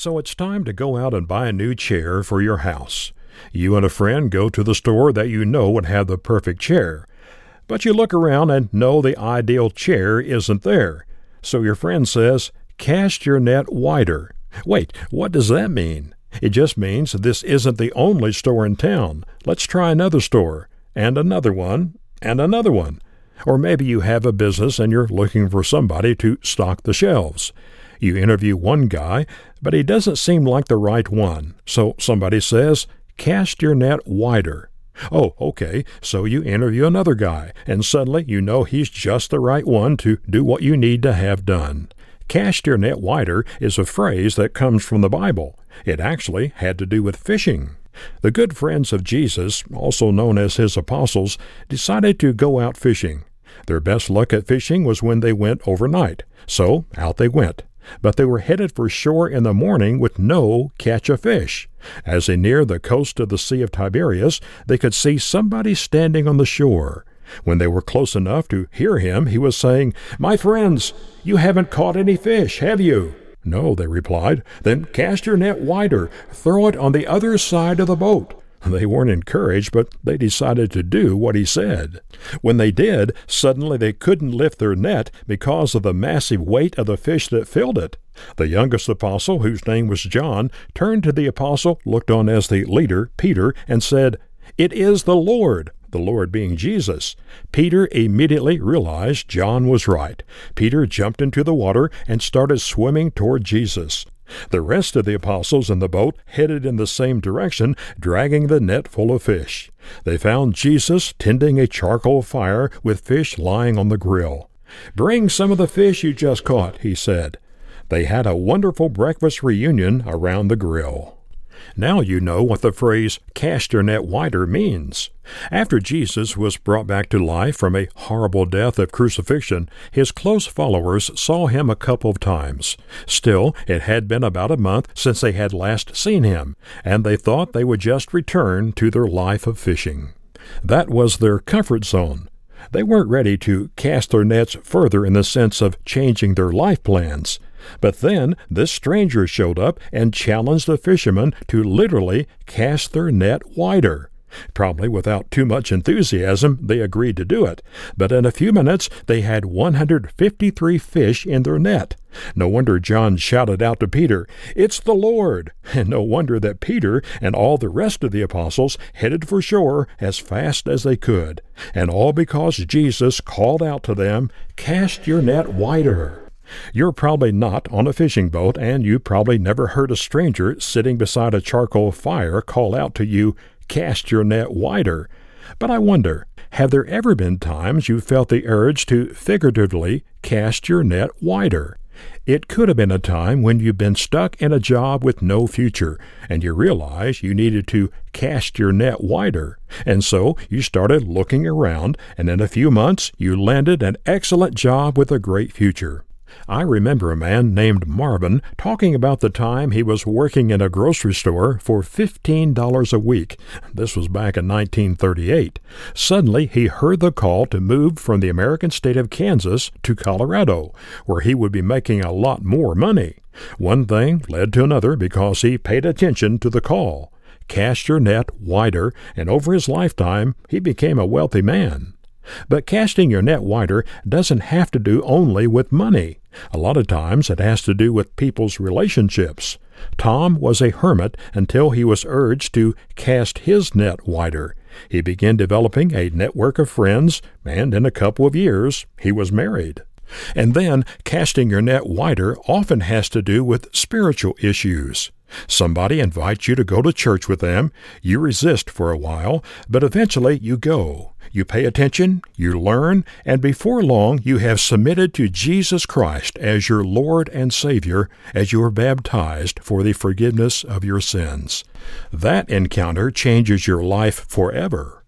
So it's time to go out and buy a new chair for your house. You and a friend go to the store that you know would have the perfect chair. But you look around and know the ideal chair isn't there. So your friend says, Cast your net wider. Wait, what does that mean? It just means this isn't the only store in town. Let's try another store, and another one, and another one. Or maybe you have a business and you're looking for somebody to stock the shelves. You interview one guy, but he doesn't seem like the right one. So somebody says, Cast your net wider. Oh, okay, so you interview another guy, and suddenly you know he's just the right one to do what you need to have done. Cast your net wider is a phrase that comes from the Bible. It actually had to do with fishing. The good friends of Jesus, also known as his apostles, decided to go out fishing. Their best luck at fishing was when they went overnight, so out they went. But they were headed for shore in the morning with no catch of fish. As they neared the coast of the Sea of Tiberias, they could see somebody standing on the shore. When they were close enough to hear him, he was saying, My friends, you haven't caught any fish, have you? No, they replied. Then cast your net wider, throw it on the other side of the boat. They weren't encouraged, but they decided to do what he said. When they did, suddenly they couldn't lift their net because of the massive weight of the fish that filled it. The youngest apostle, whose name was John, turned to the apostle, looked on as the leader, Peter, and said, It is the Lord the Lord being Jesus. Peter immediately realized John was right. Peter jumped into the water and started swimming toward Jesus. The rest of the apostles in the boat headed in the same direction, dragging the net full of fish. They found Jesus tending a charcoal fire with fish lying on the grill. Bring some of the fish you just caught, he said. They had a wonderful breakfast reunion around the grill. Now you know what the phrase cast your net wider means. After Jesus was brought back to life from a horrible death of crucifixion, his close followers saw him a couple of times. Still, it had been about a month since they had last seen him, and they thought they would just return to their life of fishing. That was their comfort zone. They weren't ready to cast their nets further in the sense of changing their life plans. But then this stranger showed up and challenged the fishermen to literally cast their net wider. Probably without too much enthusiasm, they agreed to do it, but in a few minutes they had 153 fish in their net. No wonder John shouted out to Peter, It's the Lord! And no wonder that Peter and all the rest of the apostles headed for shore as fast as they could. And all because Jesus called out to them, Cast your net wider. You're probably not on a fishing boat, and you probably never heard a stranger sitting beside a charcoal fire call out to you, Cast your net wider. But I wonder, have there ever been times you felt the urge to figuratively cast your net wider? It could have been a time when you've been stuck in a job with no future, and you realized you needed to cast your net wider. And so you started looking around, and in a few months you landed an excellent job with a great future. I remember a man named Marvin talking about the time he was working in a grocery store for $15 a week. This was back in 1938. Suddenly, he heard the call to move from the American state of Kansas to Colorado, where he would be making a lot more money. One thing led to another because he paid attention to the call. Cast your net wider, and over his lifetime, he became a wealthy man. But casting your net wider doesn't have to do only with money. A lot of times it has to do with people's relationships. Tom was a hermit until he was urged to cast his net wider. He began developing a network of friends, and in a couple of years he was married. And then, casting your net wider often has to do with spiritual issues. Somebody invites you to go to church with them. You resist for a while, but eventually you go. You pay attention, you learn, and before long you have submitted to Jesus Christ as your Lord and Savior as you are baptized for the forgiveness of your sins. That encounter changes your life forever.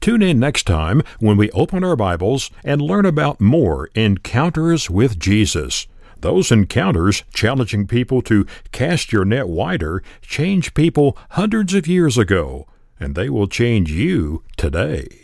Tune in next time when we open our Bibles and learn about more encounters with Jesus. Those encounters, challenging people to cast your net wider, changed people hundreds of years ago, and they will change you today.